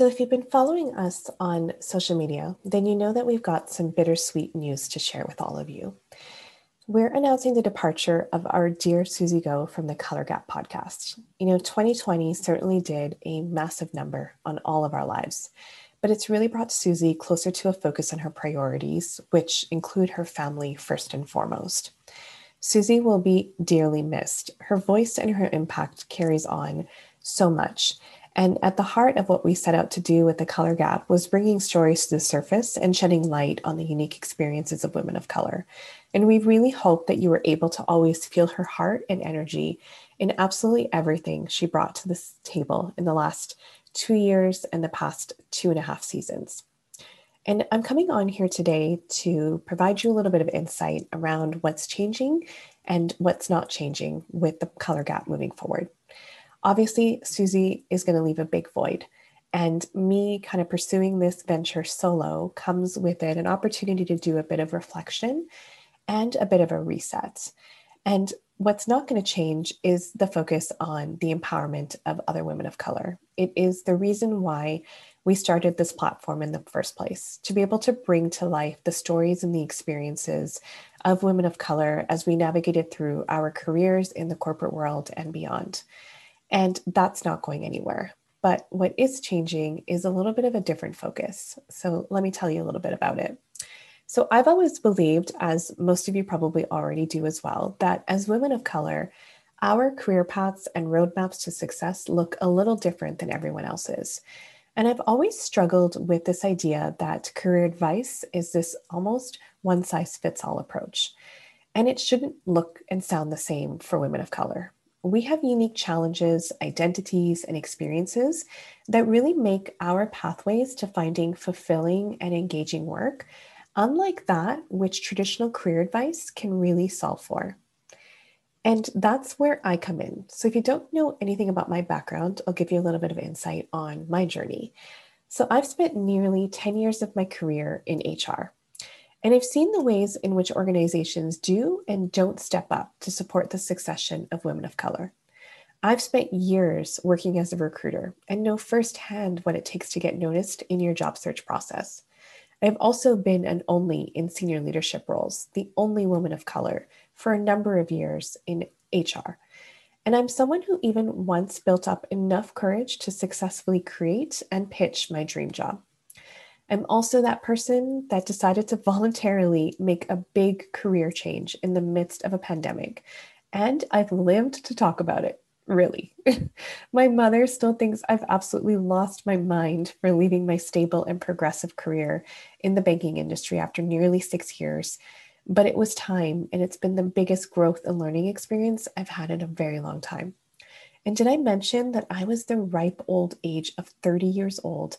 So, if you've been following us on social media, then you know that we've got some bittersweet news to share with all of you. We're announcing the departure of our dear Susy Ko from the Color Gap podcast. You know, 2020 certainly did a massive number on all of our lives, but it's really brought Susy closer to a focus on her priorities, which include her family first and foremost. Susy will be dearly missed. Her voice and her impact carries on so much. And at the heart of what we set out to do with the Color Gap was bringing stories to the surface and shedding light on the unique experiences of women of color. And we really hope that you were able to always feel her heart and energy in absolutely everything she brought to this table in the last two years and the past two and a half seasons. And I'm coming on here today to provide you a little bit of insight around what's changing and what's not changing with the color gap moving forward. Obviously, Susy is going to leave a big void. And me kind of pursuing this venture solo comes with it an opportunity to do a bit of reflection and a bit of a reset. And what's not going to change is the focus on the empowerment of other women of color. It is the reason why we started this platform in the first place to be able to bring to life the stories and the experiences of women of color as we navigated through our careers in the corporate world and beyond. And that's not going anywhere. But what is changing is a little bit of a different focus. So let me tell you a little bit about it. So I've always believed, as most of you probably already do as well, that as women of color, our career paths and roadmaps to success look a little different than everyone else's. And I've always struggled with this idea that career advice is this almost one size fits all approach. And it shouldn't look and sound the same for women of color we have unique challenges, identities, and experiences that really make our pathways to finding fulfilling and engaging work unlike that which traditional career advice can really solve for. And that's where I come in. So, if you don't know anything about my background, I'll give you a little bit of insight on my journey. So, I've spent nearly 10 years of my career in HR. And I've seen the ways in which organizations do and don't step up to support the succession of women of color. I've spent years working as a recruiter and know firsthand what it takes to get noticed in your job search process. I've also been an only in senior leadership roles, the only woman of color for a number of years in HR. And I'm someone who even once built up enough courage to successfully create and pitch my dream job. I'm also that person that decided to voluntarily make a big career change in the midst of a pandemic. And I've lived to talk about it, really. my mother still thinks I've absolutely lost my mind for leaving my stable and progressive career in the banking industry after nearly six years. But it was time, and it's been the biggest growth and learning experience I've had in a very long time. And did I mention that I was the ripe old age of 30 years old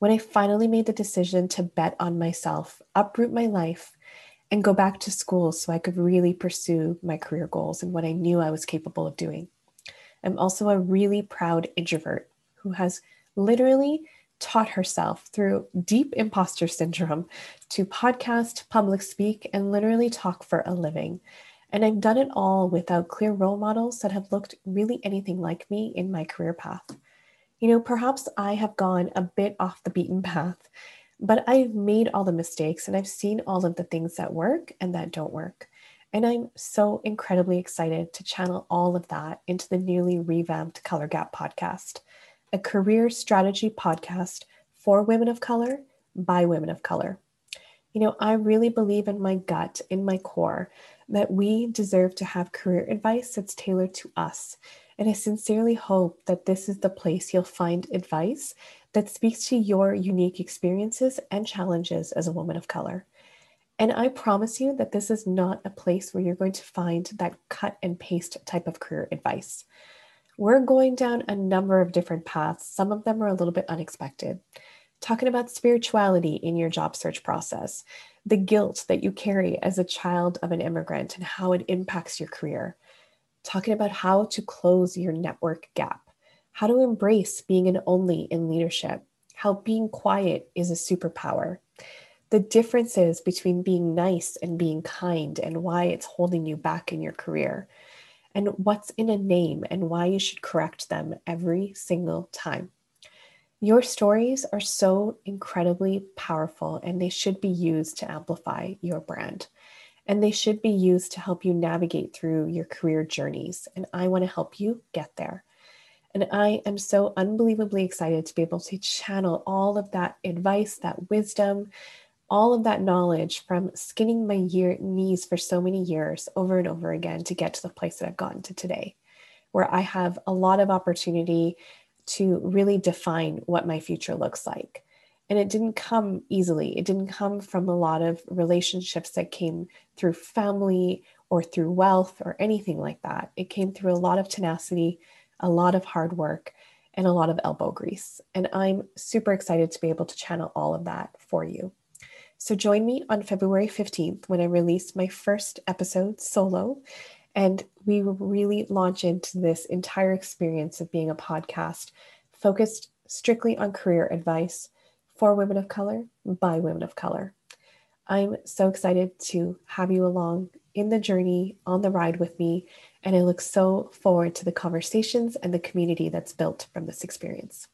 when I finally made the decision to bet on myself, uproot my life, and go back to school so I could really pursue my career goals and what I knew I was capable of doing. I'm also a really proud introvert who has literally taught herself through deep imposter syndrome to podcast, public speak, and literally talk for a living. And I've done it all without clear role models that have looked really anything like me in my career path you know, perhaps I have gone a bit off the beaten path, but I've made all the mistakes and I've seen all of the things that work and that don't work. And I'm so incredibly excited to channel all of that into the newly revamped Color Gap podcast, a career strategy podcast for women of color by women of color. You know, I really believe in my gut, in my core, that we deserve to have career advice that's tailored to us and I sincerely hope that this is the place you'll find advice that speaks to your unique experiences and challenges as a woman of color. And I promise you that this is not a place where you're going to find that cut and paste type of career advice. We're going down a number of different paths. Some of them are a little bit unexpected. Talking about spirituality in your job search process, the guilt that you carry as a child of an immigrant and how it impacts your career talking about how to close your network gap, how to embrace being an only in leadership, how being quiet is a superpower, the differences between being nice and being kind, and why it's holding you back in your career, and what's in a name and why you should correct them every single time. Your stories are so incredibly powerful and they should be used to amplify your brand. And they should be used to help you navigate through your career journeys. And I want to help you get there. And I am so unbelievably excited to be able to channel all of that advice, that wisdom, all of that knowledge from skinning my year, knees for so many years over and over again to get to the place that I've gotten to today, where I have a lot of opportunity to really define what my future looks like. And it didn't come easily. It didn't come from a lot of relationships that came through family or through wealth or anything like that. It came through a lot of tenacity, a lot of hard work, and a lot of elbow grease. And I'm super excited to be able to channel all of that for you. So join me on February 15th when I release my first episode solo and we really launch into this entire experience of being a podcast focused strictly on career advice for women of color by women of color. I'm so excited to have you along in the journey on the ride with me, and I look so forward to the conversations and the community that's built from this experience.